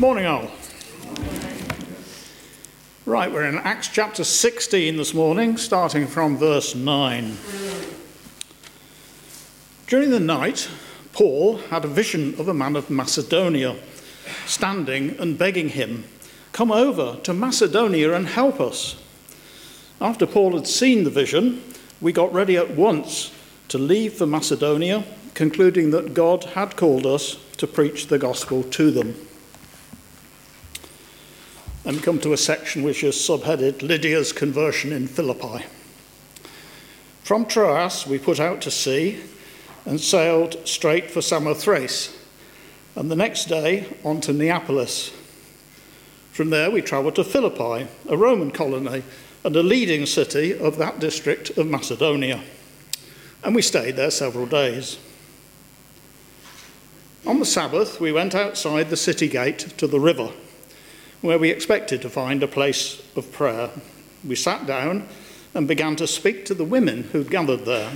Morning, all. Right, we're in Acts chapter 16 this morning, starting from verse 9. During the night, Paul had a vision of a man of Macedonia standing and begging him, Come over to Macedonia and help us. After Paul had seen the vision, we got ready at once to leave for Macedonia, concluding that God had called us to preach the gospel to them and come to a section which is subheaded Lydia's Conversion in Philippi. From Troas, we put out to sea and sailed straight for Samothrace, and the next day on to Neapolis. From there, we travelled to Philippi, a Roman colony and a leading city of that district of Macedonia, and we stayed there several days. On the Sabbath, we went outside the city gate to the river where we expected to find a place of prayer. We sat down and began to speak to the women who'd gathered there.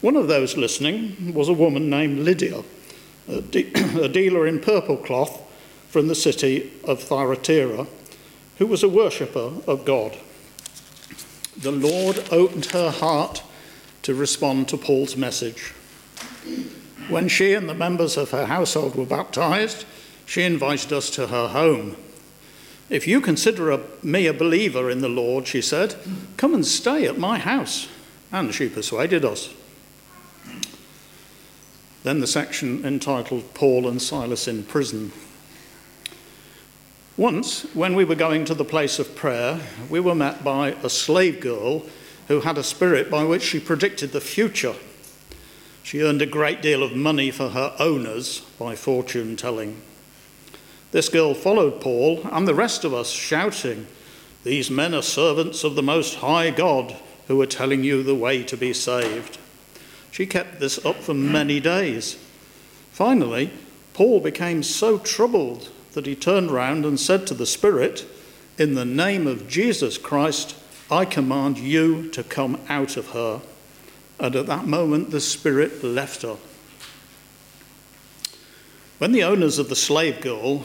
One of those listening was a woman named Lydia, a, de- a dealer in purple cloth from the city of Thyatira, who was a worshipper of God. The Lord opened her heart to respond to Paul's message. When she and the members of her household were baptized, she invited us to her home. If you consider a, me a believer in the Lord, she said, come and stay at my house. And she persuaded us. Then the section entitled Paul and Silas in Prison. Once, when we were going to the place of prayer, we were met by a slave girl who had a spirit by which she predicted the future. She earned a great deal of money for her owners by fortune telling. This girl followed Paul and the rest of us, shouting, These men are servants of the Most High God who are telling you the way to be saved. She kept this up for many days. Finally, Paul became so troubled that he turned round and said to the Spirit, In the name of Jesus Christ, I command you to come out of her. And at that moment, the Spirit left her. When the owners of the slave girl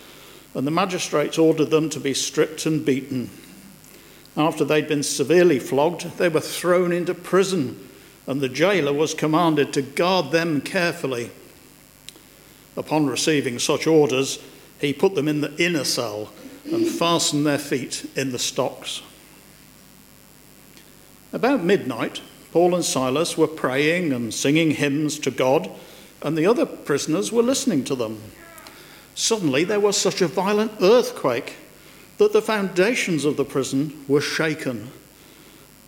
and the magistrates ordered them to be stripped and beaten. After they'd been severely flogged, they were thrown into prison, and the jailer was commanded to guard them carefully. Upon receiving such orders, he put them in the inner cell and fastened their feet in the stocks. About midnight, Paul and Silas were praying and singing hymns to God, and the other prisoners were listening to them. Suddenly, there was such a violent earthquake that the foundations of the prison were shaken.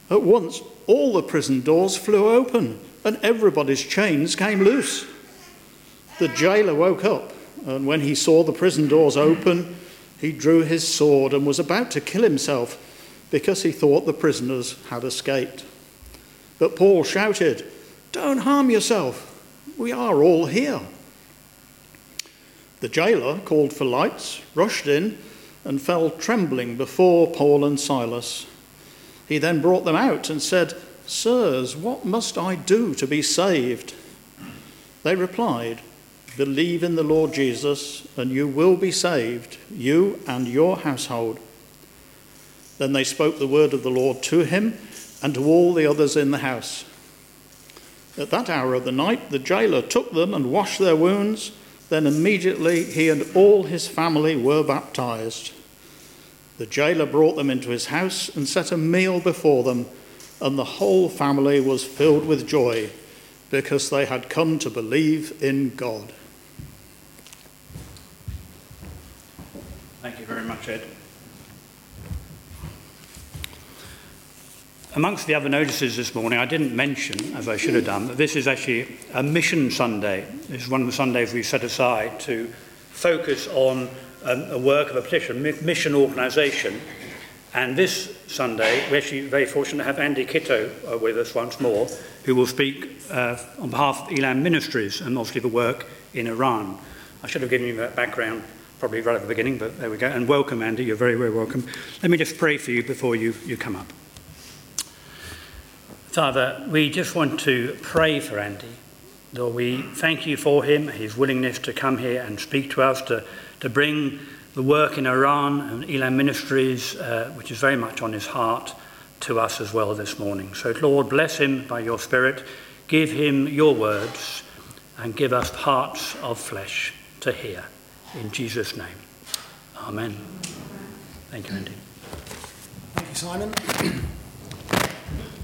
At once, all the prison doors flew open and everybody's chains came loose. The jailer woke up, and when he saw the prison doors open, he drew his sword and was about to kill himself because he thought the prisoners had escaped. But Paul shouted, Don't harm yourself. We are all here. The jailer called for lights, rushed in, and fell trembling before Paul and Silas. He then brought them out and said, Sirs, what must I do to be saved? They replied, Believe in the Lord Jesus, and you will be saved, you and your household. Then they spoke the word of the Lord to him and to all the others in the house. At that hour of the night, the jailer took them and washed their wounds then immediately he and all his family were baptized. The jailer brought them into his house and set a meal before them, and the whole family was filled with joy because they had come to believe in God. Thank you very much, Ed. Amongst the other notices this morning, I didn't mention, as I should have done, that this is actually a mission Sunday. This is one of the Sundays we've set aside to focus on um, a work of a particular mission organisation And this Sunday, we're actually very fortunate to have Andy Kitto uh, with us once more, who will speak uh, on behalf of Elam Ministries and obviously the work in Iran. I should have given you that background probably right at the beginning, but there we go. And welcome, Andy. You're very, very welcome. Let me just pray for you before you, you come up. Father, we just want to pray for Andy. Lord, we thank you for him, his willingness to come here and speak to us, to, to bring the work in Iran and Elam Ministries, uh, which is very much on his heart, to us as well this morning. So, Lord, bless him by your Spirit. Give him your words and give us hearts of flesh to hear. In Jesus' name. Amen. Thank you, Andy. Thank you, Simon.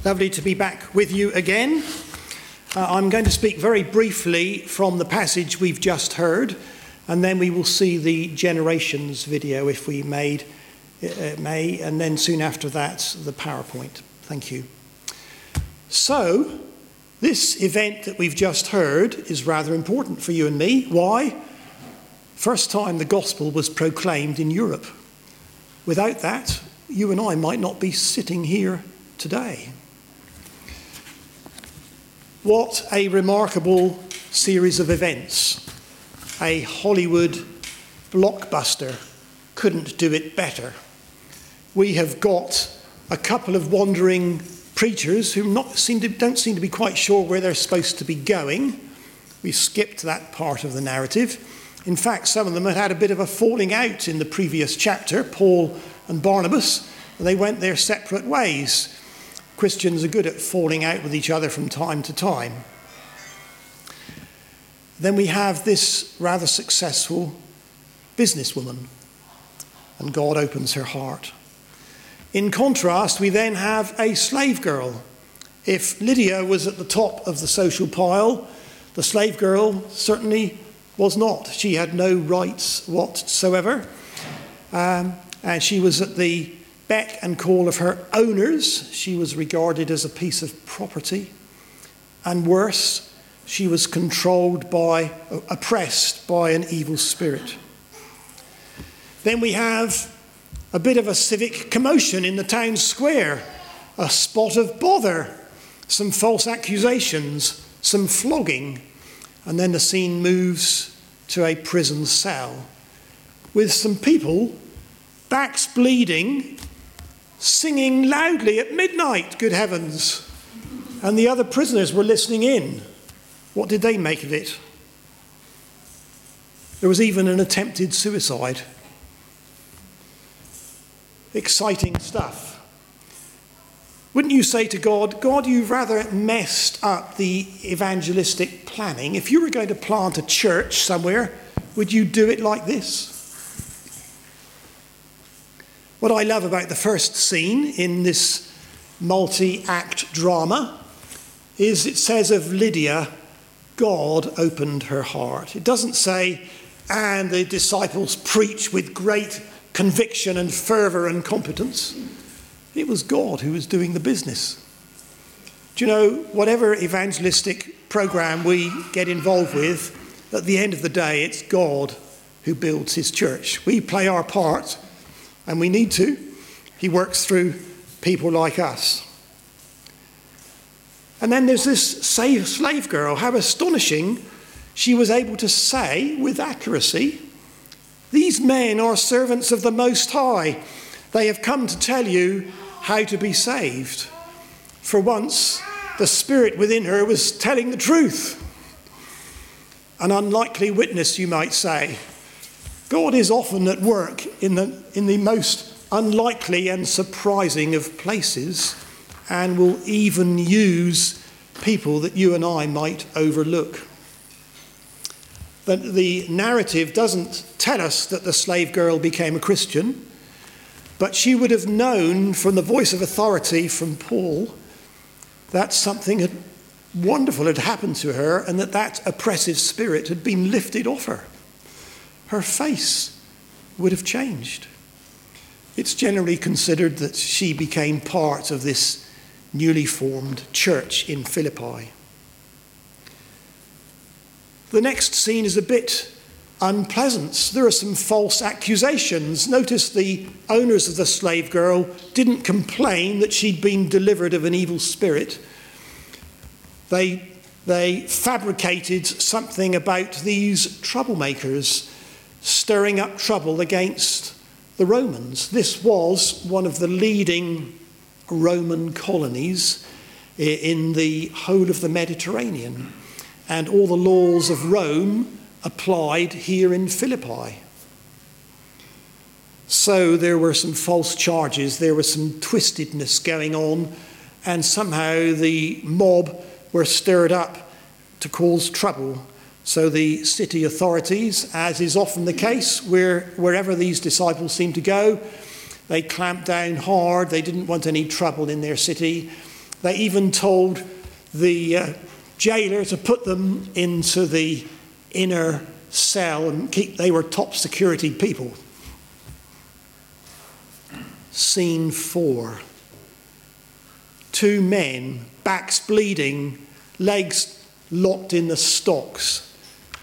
Lovely to be back with you again. Uh, I'm going to speak very briefly from the passage we've just heard, and then we will see the generations video if we made, uh, may, and then soon after that, the PowerPoint. Thank you. So, this event that we've just heard is rather important for you and me. Why? First time the gospel was proclaimed in Europe. Without that, you and I might not be sitting here today. What a remarkable series of events. A Hollywood blockbuster couldn't do it better. We have got a couple of wandering preachers who not seem to, don't seem to be quite sure where they're supposed to be going. We skipped that part of the narrative. In fact, some of them had had a bit of a falling out in the previous chapter, Paul and Barnabas, and they went their separate ways. Christians are good at falling out with each other from time to time. Then we have this rather successful businesswoman, and God opens her heart. In contrast, we then have a slave girl. If Lydia was at the top of the social pile, the slave girl certainly was not. She had no rights whatsoever. Um, and she was at the beck and call of her owners, she was regarded as a piece of property. And worse, she was controlled by, oppressed by an evil spirit. Then we have a bit of a civic commotion in the town square, a spot of bother, some false accusations, some flogging, and then the scene moves to a prison cell with some people, backs bleeding, singing loudly at midnight, good heavens. And the other prisoners were listening in. What did they make of it? There was even an attempted suicide. Exciting stuff. Wouldn't you say to God, God, you've rather messed up the evangelistic planning? If you were going to plant a church somewhere, would you do it like this? What I love about the first scene in this multi act drama is it says of Lydia, God opened her heart. It doesn't say, and the disciples preach with great conviction and fervour and competence. It was God who was doing the business. Do you know, whatever evangelistic program we get involved with, at the end of the day, it's God who builds his church. We play our part and we need to. He works through people like us. And then there's this slave girl. How astonishing she was able to say with accuracy These men are servants of the Most High. They have come to tell you how to be saved. For once, the spirit within her was telling the truth. An unlikely witness, you might say. God is often at work in the, in the most unlikely and surprising of places and will even use people that you and I might overlook. The narrative doesn't tell us that the slave girl became a Christian, but she would have known from the voice of authority from Paul that something had, wonderful had happened to her and that that oppressive spirit had been lifted off her her face would have changed. It's generally considered that she became part of this newly formed church in Philippi. The next scene is a bit unpleasant. There are some false accusations. Notice the owners of the slave girl didn't complain that she'd been delivered of an evil spirit. They, they fabricated something about these troublemakers stirring up trouble against the Romans. This was one of the leading Roman colonies in the whole of the Mediterranean. And all the laws of Rome applied here in Philippi. So there were some false charges, there was some twistedness going on, and somehow the mob were stirred up to cause trouble. So the city authorities, as is often the case where, wherever these disciples seem to go, they clamped down hard. They didn't want any trouble in their city. They even told the uh, jailer to put them into the inner cell and keep, they were top security people. Scene four. Two men, backs bleeding, legs locked in the stocks,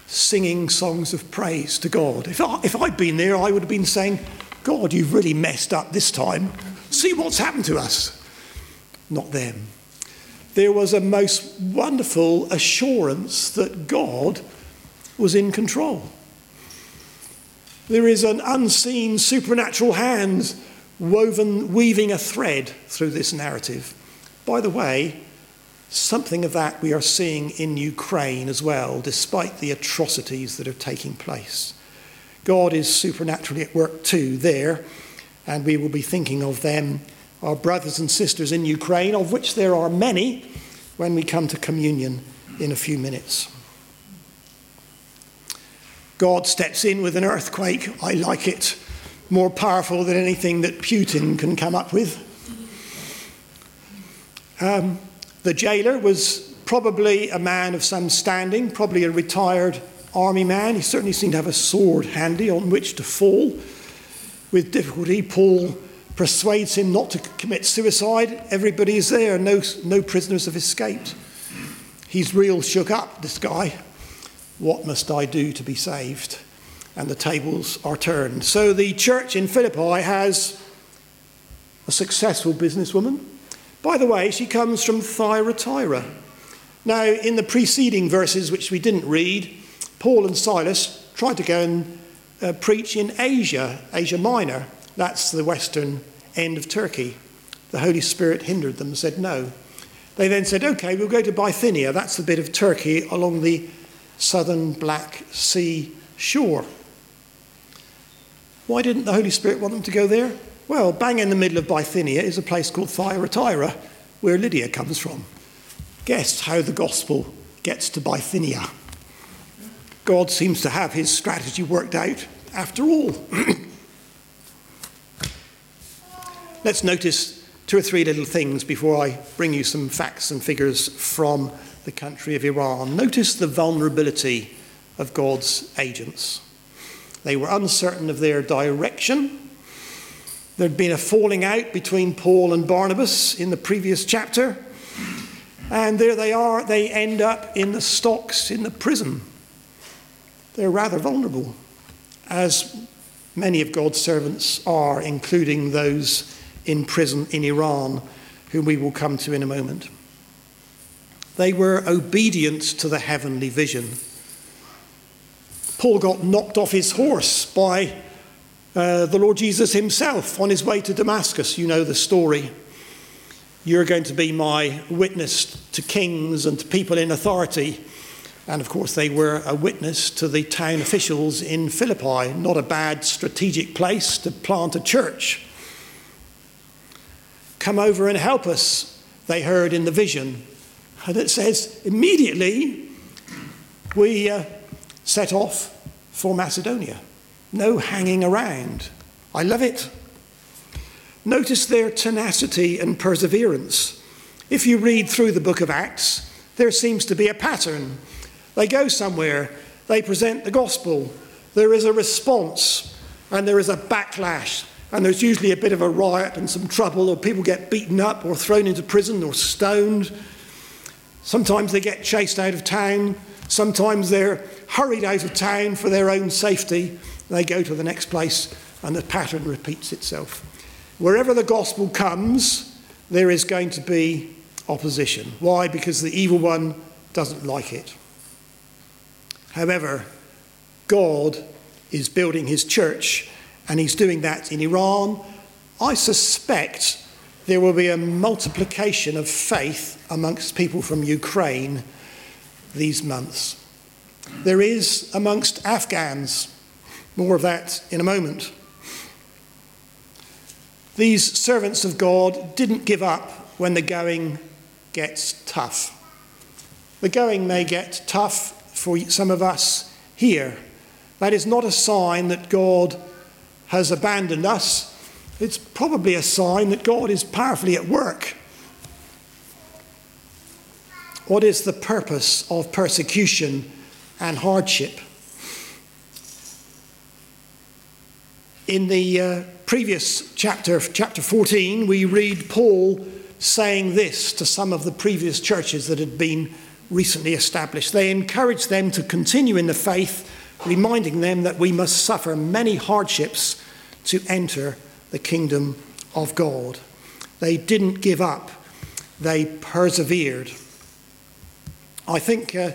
singing songs of praise to God. If, I, if I'd been there, I would have been saying, God, you've really messed up this time. See what's happened to us. Not them. There was a most wonderful assurance that God was in control. There is an unseen supernatural hand woven, weaving a thread through this narrative. By the way, something of that we are seeing in Ukraine as well, despite the atrocities that are taking place. God is supernaturally at work too there, and we will be thinking of them, our brothers and sisters in Ukraine, of which there are many, when we come to communion in a few minutes. God steps in with an earthquake. I like it. More powerful than anything that Putin can come up with. Um, the jailer was probably a man of some standing, probably a retired army man. He certainly seemed to have a sword handy on which to fall. With difficulty, Paul persuades him not to commit suicide. Everybody is there, no, no prisoners have escaped. He's real shook up, this guy. What must I do to be saved? And the tables are turned. So the church in Philippi has a successful businesswoman. By the way, she comes from Thyatira. Now, in the preceding verses, which we didn't read, Paul and Silas tried to go and uh, preach in Asia, Asia Minor. That's the western end of Turkey. The Holy Spirit hindered them, and said no. They then said, okay, we'll go to Bithynia. That's the bit of Turkey along the southern Black Sea shore. Why didn't the Holy Spirit want them to go there? Well, bang in the middle of Bithynia is a place called Thyatira, where Lydia comes from. Guess how the gospel gets to Bithynia. God seems to have his strategy worked out after all. Let's notice two or three little things before I bring you some facts and figures from the country of Iran. Notice the vulnerability of God's agents. They were uncertain of their direction. There'd been a falling out between Paul and Barnabas in the previous chapter. And there they are, they end up in the stocks in the prison. They're rather vulnerable, as many of God's servants are, including those in prison in Iran, whom we will come to in a moment. They were obedient to the heavenly vision. Paul got knocked off his horse by uh, the Lord Jesus himself on his way to Damascus. You know the story. You're going to be my witness to kings and to people in authority. And of course, they were a witness to the town officials in Philippi. Not a bad strategic place to plant a church. Come over and help us, they heard in the vision. And it says, immediately we uh, set off for Macedonia. No hanging around. I love it. Notice their tenacity and perseverance. If you read through the book of Acts, there seems to be a pattern. They go somewhere, they present the gospel, there is a response, and there is a backlash, and there's usually a bit of a riot and some trouble, or people get beaten up or thrown into prison or stoned. Sometimes they get chased out of town. Sometimes they're hurried out of town for their own safety. They go to the next place and the pattern repeats itself. Wherever the gospel comes, there is going to be opposition. Why? Because the evil one doesn't like it. However, God is building his church, and he's doing that in Iran. I suspect there will be a multiplication of faith amongst people from Ukraine these months. There is amongst Afghans. More of that in a moment. These servants of God didn't give up when the going gets tough. The going may get tough for some of us here. That is not a sign that God has abandoned us. It's probably a sign that God is powerfully at work. What is the purpose of persecution and hardship? In the uh, previous chapter, chapter 14, we read Paul saying this to some of the previous churches that had been recently established. They encouraged them to continue in the faith, reminding them that we must suffer many hardships to enter the kingdom of God. They didn't give up, they persevered. I think uh,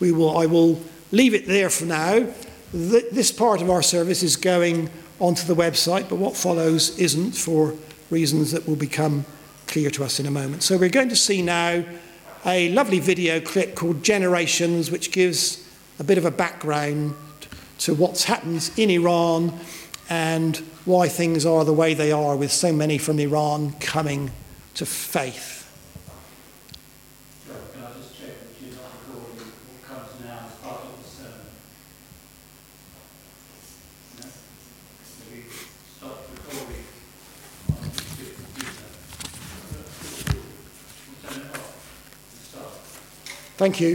we will, I will leave it there for now. Th- this part of our service is going onto the website, but what follows isn't for reasons that will become clear to us in a moment. So we're going to see now a lovely video clip called Generations, which gives a bit of a background to what's happened in Iran and why things are the way they are, with so many from Iran coming to faith. Thank you.